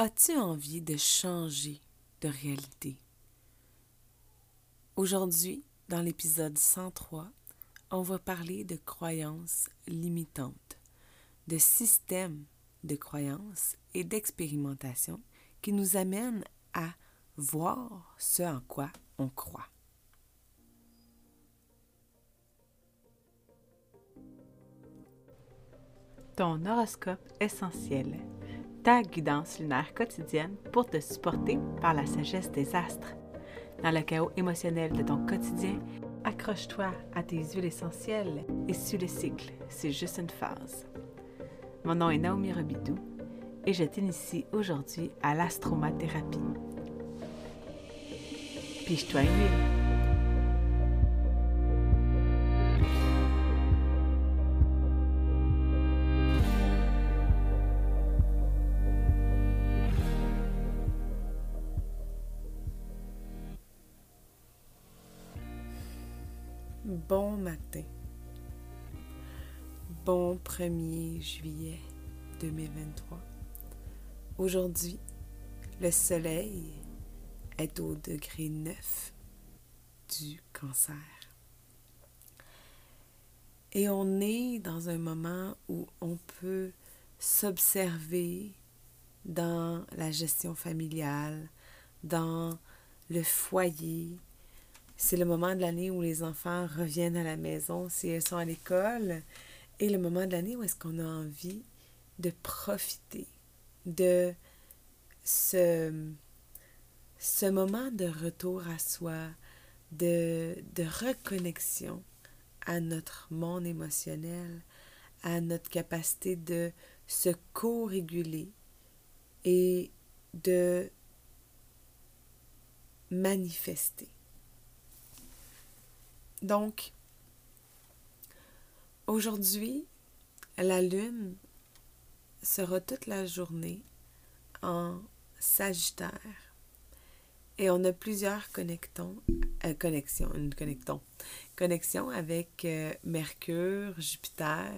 As-tu envie de changer de réalité? Aujourd'hui, dans l'épisode 103, on va parler de croyances limitantes, de systèmes de croyances et d'expérimentation qui nous amènent à voir ce en quoi on croit. Ton horoscope essentiel ta guidance lunaire quotidienne pour te supporter par la sagesse des astres. Dans le chaos émotionnel de ton quotidien, accroche-toi à tes huiles essentielles et suis le cycle, c'est juste une phase. Mon nom est Naomi Robidoux et je t'initie aujourd'hui à l'astromathérapie. Piche-toi une huile. 1er juillet 2023. Aujourd'hui, le soleil est au degré 9 du cancer. Et on est dans un moment où on peut s'observer dans la gestion familiale, dans le foyer, c'est le moment de l'année où les enfants reviennent à la maison si elles sont à l'école et le moment de l'année où est-ce qu'on a envie de profiter de ce, ce moment de retour à soi, de, de reconnexion à notre monde émotionnel, à notre capacité de se co-réguler et de manifester. Donc, aujourd'hui, la Lune sera toute la journée en Sagittaire et on a plusieurs connectons, euh, connexions, avec euh, Mercure, Jupiter.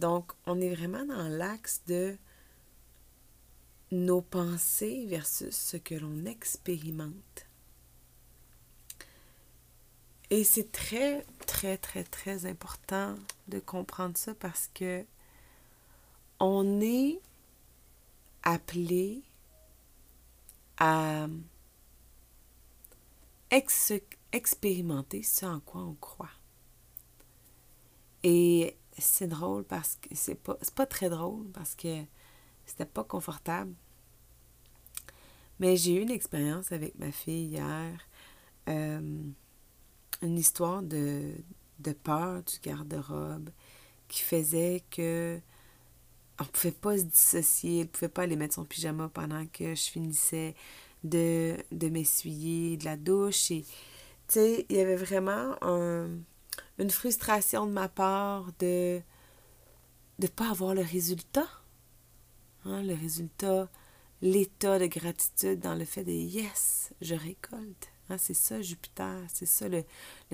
Donc, on est vraiment dans l'axe de nos pensées versus ce que l'on expérimente. Et c'est très, très, très, très important de comprendre ça parce que on est appelé à expérimenter ce en quoi on croit. Et c'est drôle parce que c'est pas, pas très drôle parce que c'était pas confortable. Mais j'ai eu une expérience avec ma fille hier. Euh, une histoire de, de peur du garde-robe qui faisait que on pouvait pas se dissocier, elle pouvait pas aller mettre son pyjama pendant que je finissais de, de m'essuyer de la douche. Et, il y avait vraiment une frustration de ma part de ne pas avoir le résultat. Hein, le résultat, l'état de gratitude dans le fait de yes, je récolte. Hein, c'est ça Jupiter, c'est ça le,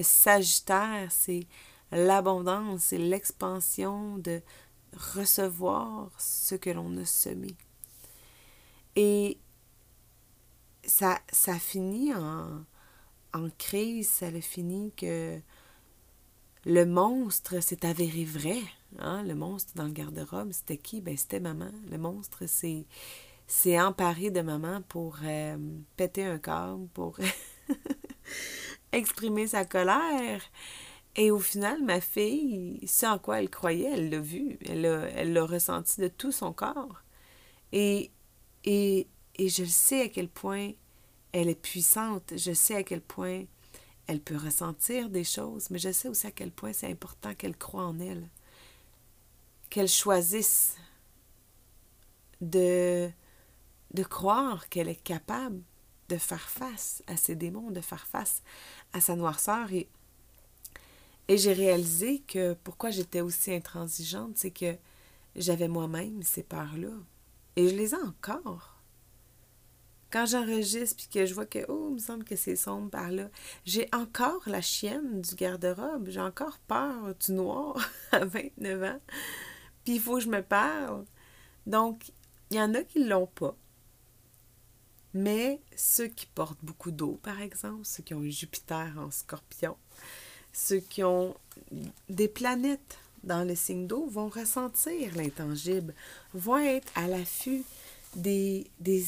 Sagittaire, c'est l'abondance, c'est l'expansion de recevoir ce que l'on a semé. Et ça, ça finit en, en crise, ça le finit que le monstre s'est avéré vrai. Hein? Le monstre dans le garde-robe, c'était qui? Ben, c'était maman. Le monstre s'est emparé de maman pour euh, péter un câble, pour exprimer sa colère. Et au final, ma fille, ce en quoi elle croyait, elle l'a vu, elle l'a elle ressenti de tout son corps. Et, et, et je sais à quel point elle est puissante, je sais à quel point elle peut ressentir des choses, mais je sais aussi à quel point c'est important qu'elle croie en elle, qu'elle choisisse de, de croire qu'elle est capable de faire face à ses démons, de faire face à sa noirceur. Et, j'ai réalisé que pourquoi j'étais aussi intransigeante, c'est que j'avais moi-même ces peurs-là. Et je les ai encore. Quand j'enregistre puis que je vois que, oh, il me semble que c'est sombre par là, j'ai encore la chienne du garde-robe. J'ai encore peur du noir à 29 ans. Puis il faut que je me parle. Donc, il y en a qui l'ont pas. Mais ceux qui portent beaucoup d'eau, par exemple, ceux qui ont Jupiter en scorpion, ceux qui ont des planètes dans le signe d'eau vont ressentir l'intangible, vont être à l'affût des,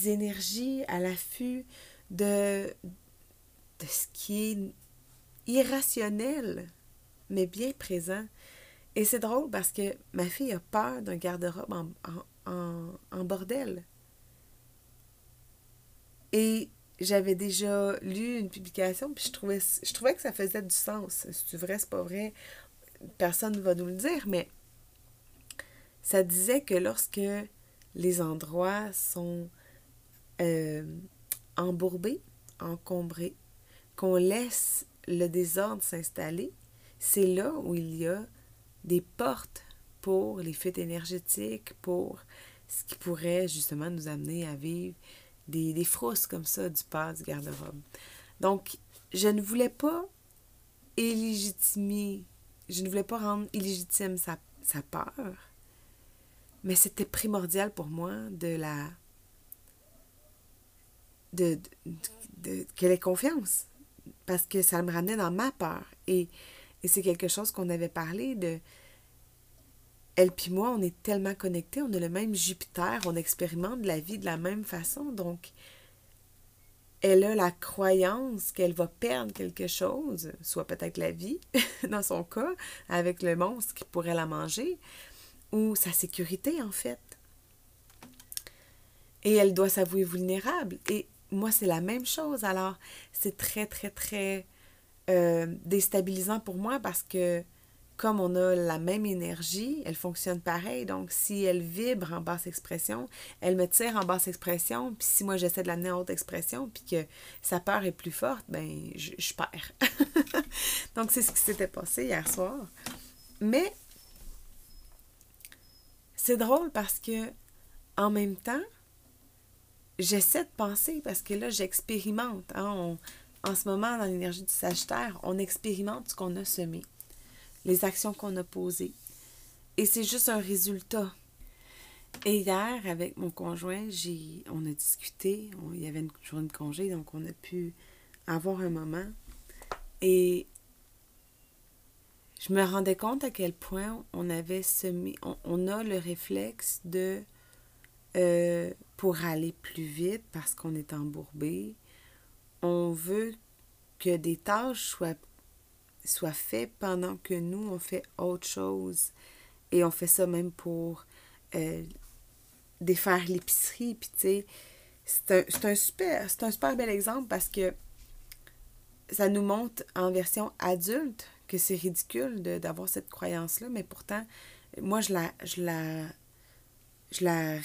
énergies, à l'affût de, de ce qui est irrationnel, mais bien présent. Et c'est drôle parce que ma fille a peur d'un garde-robe en, en, en, bordel. Et j'avais déjà lu une publication, puis je trouvais, je trouvais que ça faisait du sens. C'est vrai, c'est pas vrai, personne ne va nous le dire, mais ça disait que lorsque les endroits sont euh, embourbés, encombrés, qu'on laisse le désordre s'installer, c'est là où il y a des portes pour les fuites énergétiques, pour ce qui pourrait justement nous amener à vivre des, des frousses comme ça du pas du garde-robe. Donc, je ne voulais pas illégitimer, je ne voulais pas rendre illégitime sa, sa peur, mais c'était primordial pour moi de la. de, de, qu'elle ait confiance, parce que ça me ramenait dans ma peur. Et, et c'est quelque chose qu'on avait parlé de elle puis moi, on est tellement connectés, on a le même Jupiter, on expérimente la vie de la même façon. Donc, elle a la croyance qu'elle va perdre quelque chose, soit peut-être la vie, dans son cas, avec le monstre qui pourrait la manger, ou sa sécurité, en fait. Et elle doit s'avouer vulnérable. Et moi, c'est la même chose. Alors, c'est très, très, très euh, déstabilisant pour moi parce que comme on a la même énergie, elle fonctionne pareil. Donc, si elle vibre en basse expression, elle me tire en basse expression. Puis si moi, j'essaie de l'amener en haute expression, puis que sa peur est plus forte, ben je, perds. Donc, c'est ce qui s'était passé hier soir. Mais c'est drôle parce que en même temps, j'essaie de penser parce que là, j'expérimente. Hein, en ce moment, dans l'énergie du Sagittaire, on expérimente ce qu'on a semé les actions qu'on a posées. Et c'est juste un résultat. Et hier, avec mon conjoint, j'ai, on a discuté. il y avait une journée de congé, donc on a pu avoir un moment. Et je me rendais compte à quel point on avait semé, on, a le réflexe de, euh, pour aller plus vite, parce qu'on est embourbé, on veut que des tâches soient soit fait pendant que nous, on fait autre chose. Et on fait ça même pour euh, défaire l'épicerie. Puis, tu sais, c'est un, super, bel exemple parce que ça nous montre en version adulte que c'est ridicule d'avoir cette croyance-là, mais pourtant, moi, je la, je la, je la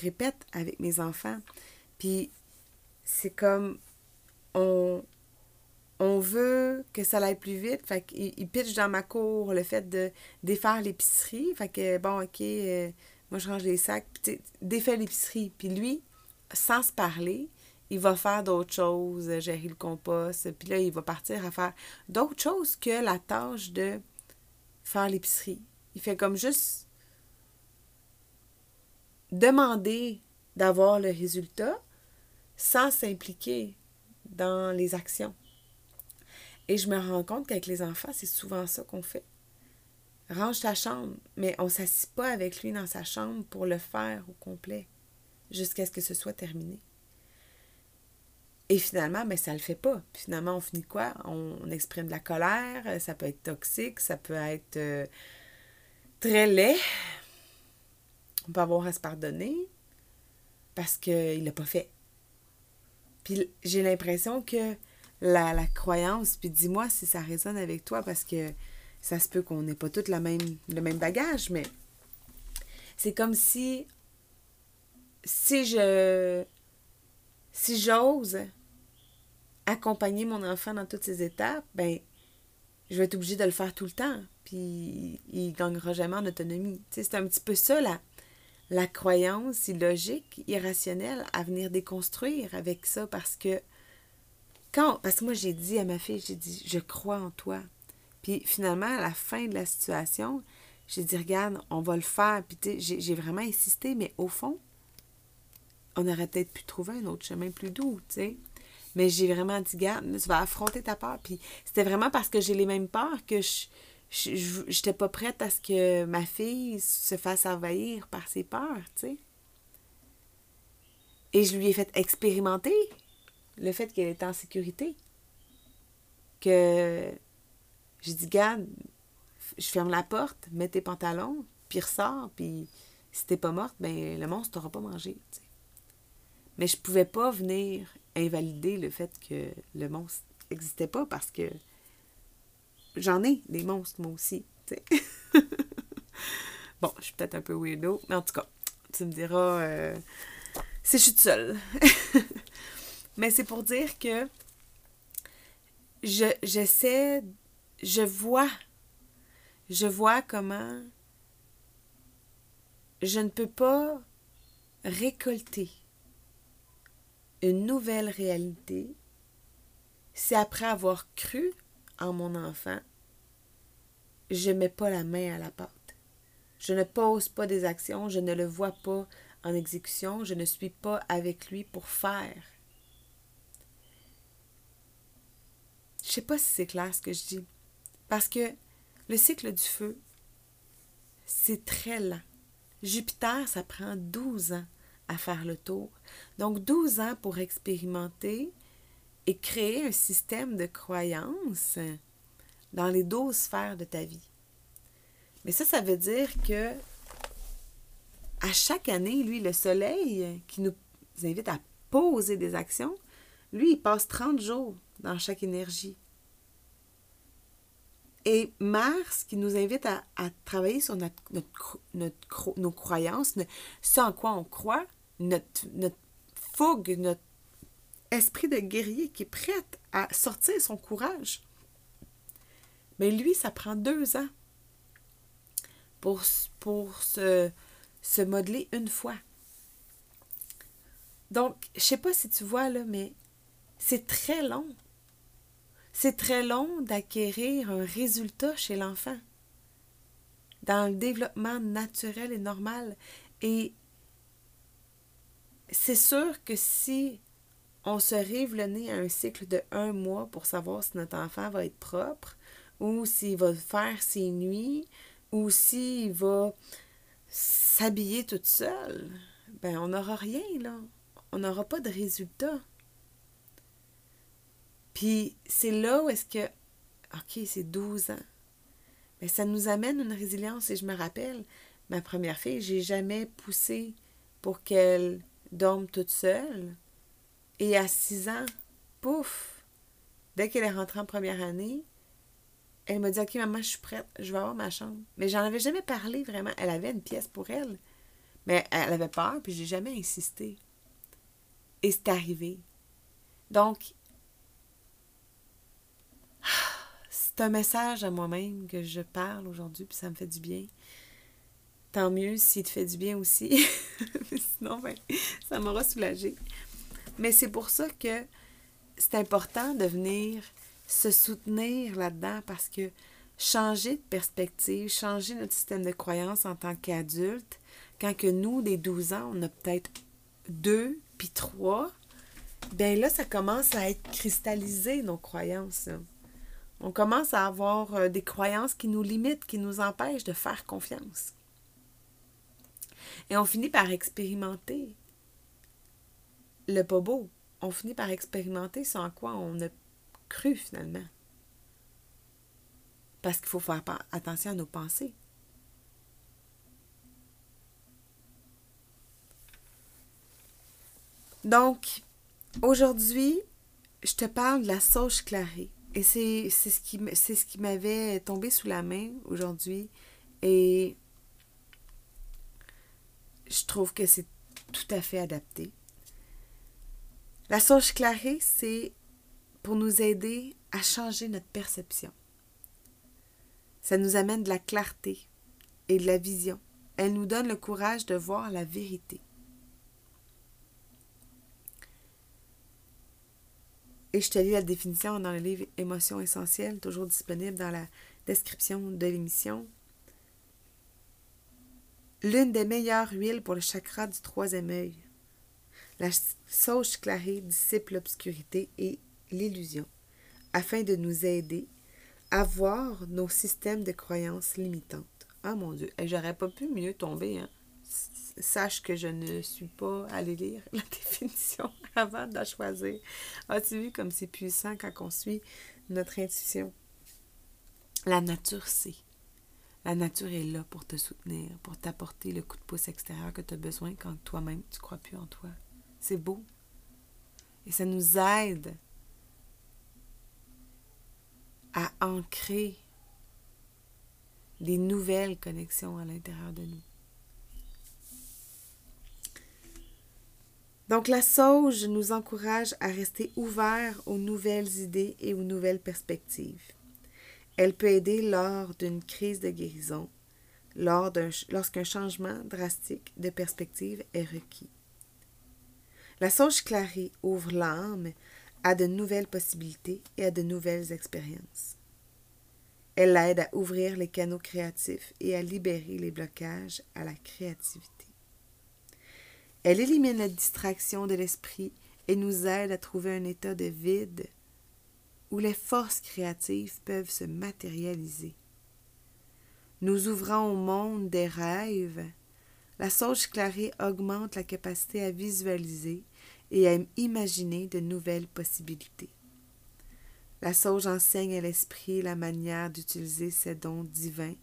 répète avec mes enfants. Puis, c'est comme on, on veut que ça aille plus vite. Fait qu'il pitch dans ma cour le fait de défaire l'épicerie. Fait que, bon, OK, euh, moi, je range les sacs. Puis, l'épicerie. Puis lui, sans se parler, il va faire d'autres choses, euh, gérer le compost. Puis là, il va partir à faire d'autres choses que la tâche de faire l'épicerie. Il fait comme juste demander d'avoir le résultat sans s'impliquer dans les actions. Et je me rends compte qu'avec les enfants, c'est souvent ça qu'on fait. Range ta chambre, mais on ne s'assied pas avec lui dans sa chambre pour le faire au complet, jusqu'à ce que ce soit terminé. Et finalement, ben, ça ne le fait pas. finalement, on finit quoi? On, exprime de la colère, ça peut être toxique, ça peut être euh, très laid. On peut avoir à se pardonner parce qu'il ne l'a pas fait. Puis j'ai l'impression que la, croyance, puis dis-moi si ça résonne avec toi, parce que ça se peut qu'on n'ait pas tout la même, le même bagage, mais c'est comme si si je si j'ose accompagner mon enfant dans toutes ces étapes, ben je vais être obligée de le faire tout le temps, puis il gagnera jamais en autonomie. c'est un petit peu ça la, la croyance illogique, irrationnelle à venir déconstruire avec ça parce que quand, parce que moi, j'ai dit à ma fille, j'ai dit, je crois en toi. Puis finalement, à la fin de la situation, j'ai dit, regarde, on va le faire. Puis j'ai vraiment insisté, mais au fond, on aurait peut-être pu trouver un autre chemin plus doux, tu sais. Mais j'ai vraiment dit, garde, tu vas affronter ta peur. Puis c'était vraiment parce que j'ai les mêmes peurs que je j'étais pas prête à ce que ma fille se fasse envahir par ses peurs, tu sais. Et je lui ai fait expérimenter le fait qu'elle était en sécurité. Que j'ai dit, garde, je ferme la porte, mets tes pantalons, puis ressors, puis si t'es pas morte, ben le monstre t'aura pas mangé. Mais je pouvais pas venir invalider le fait que le monstre n'existait pas parce que j'en ai des monstres, moi aussi. bon, je suis peut-être un peu weirdo, mais en tout cas, tu me diras euh, si je suis toute seule. mais c'est pour dire que je, j'essaie, je vois, je vois comment je ne peux pas récolter une nouvelle réalité si après avoir cru en mon enfant, je ne mets pas la main à la pâte. Je ne pose pas des actions, je ne le vois pas en exécution, je ne suis pas avec lui pour faire. Je sais pas si c'est clair ce que je dis. Parce que le cycle du feu, c'est très lent. Jupiter, ça prend 12 ans à faire le tour. Donc 12 ans pour expérimenter et créer un système de croyances dans les 12 sphères de ta vie. Mais ça, ça veut dire que à chaque année, lui, le soleil qui nous invite à poser des actions, lui, il passe 30 jours dans chaque énergie. Et Mars, qui nous invite à, travailler sur notre, nos croyances, ce en quoi on croit, notre, notre fougue, notre esprit de guerrier qui est prêt à sortir son courage. Mais lui, ça prend deux ans pour, pour se, se modeler une fois. Donc, je sais pas si tu vois là, mais c'est très long. C'est très long d'acquérir un résultat chez l'enfant dans le développement naturel et normal. Et c'est sûr que si on se rive le nez à un cycle de un mois pour savoir si notre enfant va être propre, ou s'il va faire ses nuits, ou s'il va s'habiller toute seule, ben on n'aura rien, là. On n'aura pas de résultat. Puis c'est là où est-ce que, OK, c'est 12 ans. Mais ça nous amène une résilience. Et je me rappelle, ma première fille, j'ai jamais poussé pour qu'elle dorme toute seule. Et à 6 ans, pouf, dès qu'elle est rentrée en première année, elle m'a dit Ok, maman, je suis prête, je vais avoir ma chambre. Mais j'en avais jamais parlé vraiment. Elle avait une pièce pour elle. Mais elle avait peur, puis j'ai jamais insisté. Et c'est arrivé. Donc, un message à moi-même que je parle aujourd'hui, puis ça me fait du bien. Tant mieux s'il te fait du bien aussi. Sinon, ben, ça m'aura soulagé. Mais c'est pour ça que c'est important de venir se soutenir là-dedans parce que changer de perspective, changer notre système de croyance en tant qu'adulte, quand que nous, des 12 ans, on a peut-être deux puis trois, bien là, ça commence à être cristallisé, nos croyances. On commence à avoir euh, des croyances qui nous limitent, qui nous empêchent de faire confiance. Et on finit par expérimenter le pas beau. On finit par expérimenter sans quoi on a cru finalement. Parce qu'il faut faire attention à nos pensées. Donc, aujourd'hui, je te parle de la sauge clarée. Et c'est ce qui, m'avait tombé sous la main aujourd'hui. Et je trouve que c'est tout à fait adapté. La sauge clarée, c'est pour nous aider à changer notre perception. Ça nous amène de la clarté et de la vision. Elle nous donne le courage de voir la vérité. Et je te lis la définition dans le livre Émotions essentielles, toujours disponible dans la description de l'émission. L'une des meilleures huiles pour le chakra du troisième œil. La sauge clarée dissipe l'obscurité et l'illusion, afin de nous aider à voir nos systèmes de croyances limitantes. Ah mon Dieu, j'aurais pas pu mieux tomber, hein? Sache que je ne suis pas allée lire la définition avant de la choisir. As-tu vu comme c'est puissant quand on suit notre intuition? La nature sait. La nature est là pour te soutenir, pour t'apporter le coup de pouce extérieur que tu as besoin quand toi-même tu crois plus en toi. C'est beau. Et ça nous aide à ancrer des nouvelles connexions à l'intérieur de nous. Donc la sauge nous encourage à rester ouverts aux nouvelles idées et aux nouvelles perspectives. Elle peut aider lors d'une crise de guérison, lors lorsqu'un changement drastique de perspective est requis. La sauge clarée ouvre l'âme à de nouvelles possibilités et à de nouvelles expériences. Elle aide à ouvrir les canaux créatifs et à libérer les blocages à la créativité. Elle élimine la distraction de l'esprit et nous aide à trouver un état de vide où les forces créatives peuvent se matérialiser. Nous ouvrant au monde des rêves, la sauge clarée augmente la capacité à visualiser et à imaginer de nouvelles possibilités. La sauge enseigne à l'esprit la manière d'utiliser ses dons divins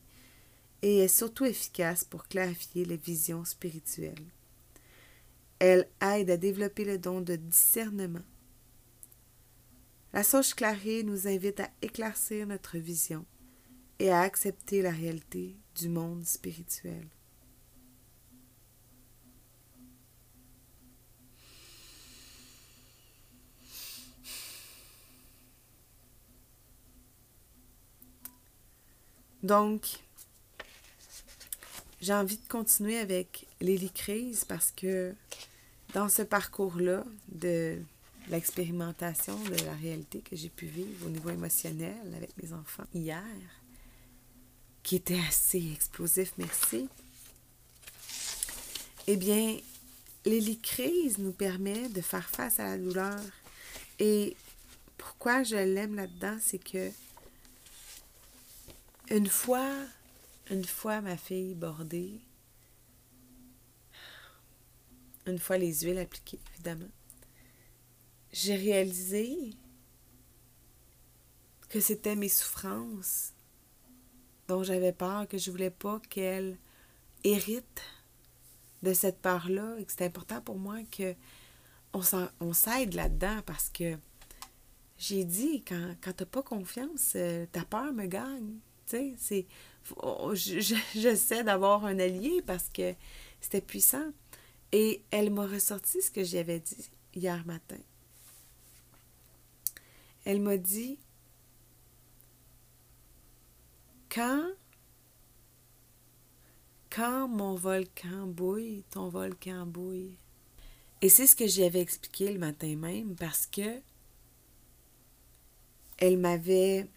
et est surtout efficace pour clarifier les visions spirituelles. Elle aide à développer le don de discernement. La sauge clarée nous invite à éclaircir notre vision et à accepter la réalité du monde spirituel. Donc, j'ai envie de continuer avec l'hélicrise parce que dans ce parcours-là de l'expérimentation de la réalité que j'ai pu vivre au niveau émotionnel avec mes enfants hier, qui était assez explosif, merci, eh bien, l'hélicrise nous permet de faire face à la douleur. Et pourquoi je l'aime là-dedans, c'est que une fois, une fois ma fille bordée, une fois les huiles appliquées, évidemment, j'ai réalisé que c'était mes souffrances dont j'avais peur, que je voulais pas qu'elle hérite de cette part-là et que c'était important pour moi que on s'aide là-dedans parce que j'ai dit, quand, quand tu n'as pas confiance, euh, ta peur me gagne. Tu sais, j'essaie d'avoir un allié parce que c'était puissant. Et elle m'a ressorti ce que j'avais dit hier matin. Elle m'a dit, quand, quand mon volcan bouille, ton volcan bouille. Et c'est ce que j'avais expliqué le matin même parce que elle m'avait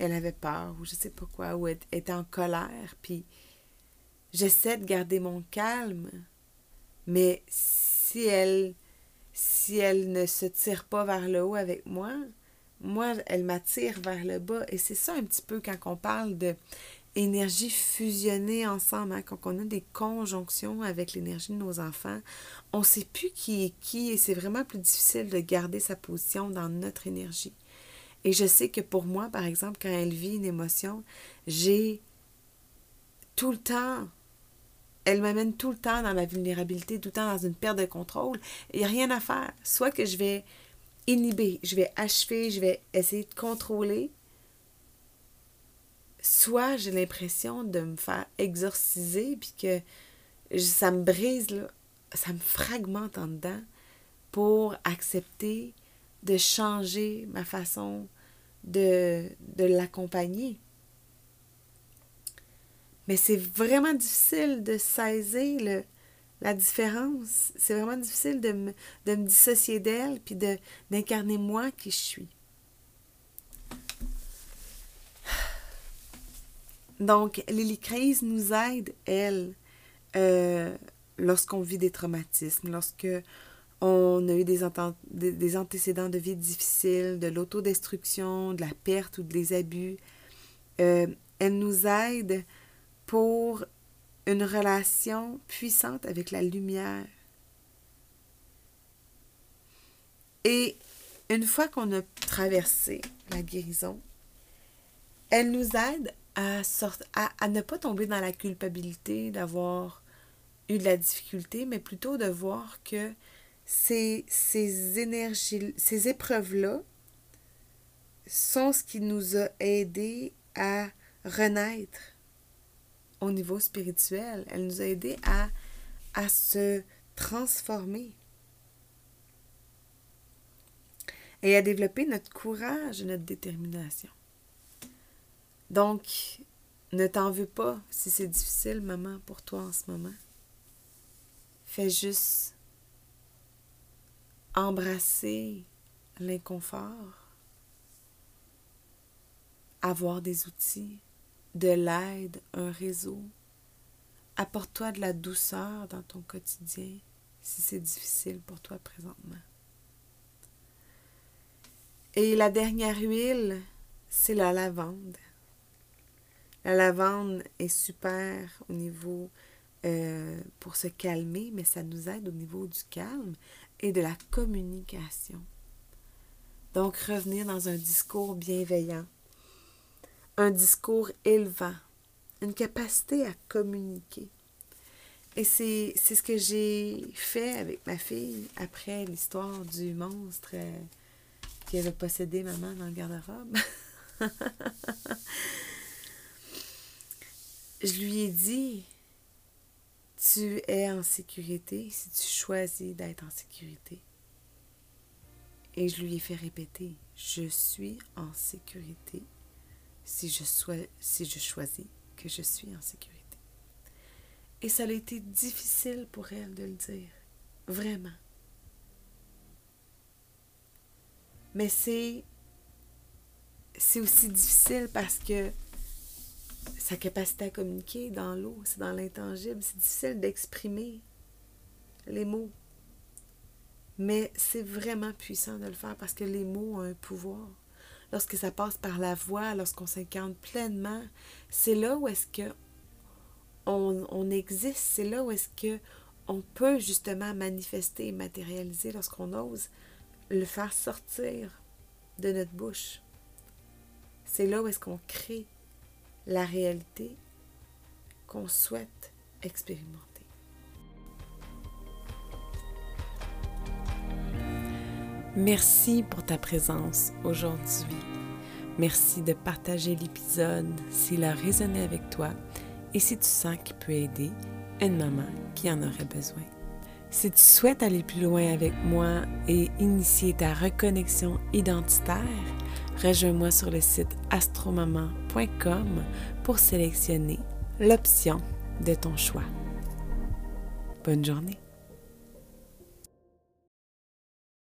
elle avait peur ou je sais pas quoi, ou elle était en colère, puis j'essaie de garder mon calme, mais si elle si elle ne se tire pas vers le haut avec moi, moi, elle m'attire vers le bas. Et c'est ça un petit peu quand on parle de énergie fusionnée ensemble, hein, quand on a des conjonctions avec l'énergie de nos enfants, on ne sait plus qui est qui et c'est vraiment plus difficile de garder sa position dans notre énergie. Et je sais que pour moi, par exemple, quand elle vit une émotion, j'ai tout le temps, elle m'amène tout le temps dans la vulnérabilité, tout le temps dans une perte de contrôle. Il n'y a rien à faire. Soit que je vais inhiber, je vais achever, je vais essayer de contrôler, soit j'ai l'impression de me faire exorciser, puis que ça me brise, ça me fragmente en dedans pour accepter de changer ma façon de, l'accompagner. Mais c'est vraiment difficile de saisir la différence. C'est vraiment difficile de me, dissocier d'elle puis d'incarner moi qui je suis. Donc, Lily Crise nous aide, elle, euh, lorsqu'on vit des traumatismes, lorsque on a eu des, antécédents de vie difficiles, de l'autodestruction, de la perte ou des abus. Euh, elle nous aide pour une relation puissante avec la lumière. Et une fois qu'on a traversé la guérison, elle nous aide à, ne pas tomber dans la culpabilité d'avoir eu de la difficulté, mais plutôt de voir que ces, ces énergies, ces épreuves-là sont ce qui nous a aidés à renaître au niveau spirituel. Elle nous a aidés à, à se transformer et à développer notre courage et notre détermination. Donc, ne t'en veux pas si c'est difficile, maman, pour toi en ce moment. Fais juste embrasser l'inconfort, avoir des outils, de l'aide, un réseau. Apporte-toi de la douceur dans ton quotidien si c'est difficile pour toi présentement. Et la dernière huile, c'est la lavande. La lavande est super au niveau euh, pour se calmer, mais ça nous aide au niveau du calme et de la communication. Donc, revenir dans un discours bienveillant, un discours élevant, une capacité à communiquer. Et c'est ce que j'ai fait avec ma fille après l'histoire du monstre euh, qui avait possédé maman dans le garde-robe. Je lui ai dit, tu es en sécurité si tu choisis d'être en sécurité. Et je lui ai fait répéter, je suis en sécurité si je, si je choisis que je suis en sécurité. Et ça a été difficile pour elle de le dire, vraiment. Mais c'est c'est aussi difficile parce que sa capacité à communiquer dans l'eau, c'est dans l'intangible, c'est difficile d'exprimer les mots. Mais c'est vraiment puissant de le faire parce que les mots ont un pouvoir. Lorsque ça passe par la voix, lorsqu'on s'incarne pleinement, c'est là où est-ce que on, existe, c'est là où est-ce que on peut justement manifester et matérialiser lorsqu'on ose le faire sortir de notre bouche. C'est là où est-ce qu'on crée la réalité qu'on souhaite expérimenter. Merci pour ta présence aujourd'hui. Merci de partager l'épisode s'il a résonné avec toi et si tu sens qu'il peut aider une maman qui en aurait besoin. Si tu souhaites aller plus loin avec moi et initier ta reconnexion identitaire, rejoins-moi sur le site astromaman.com pour sélectionner l'option de ton choix. Bonne journée.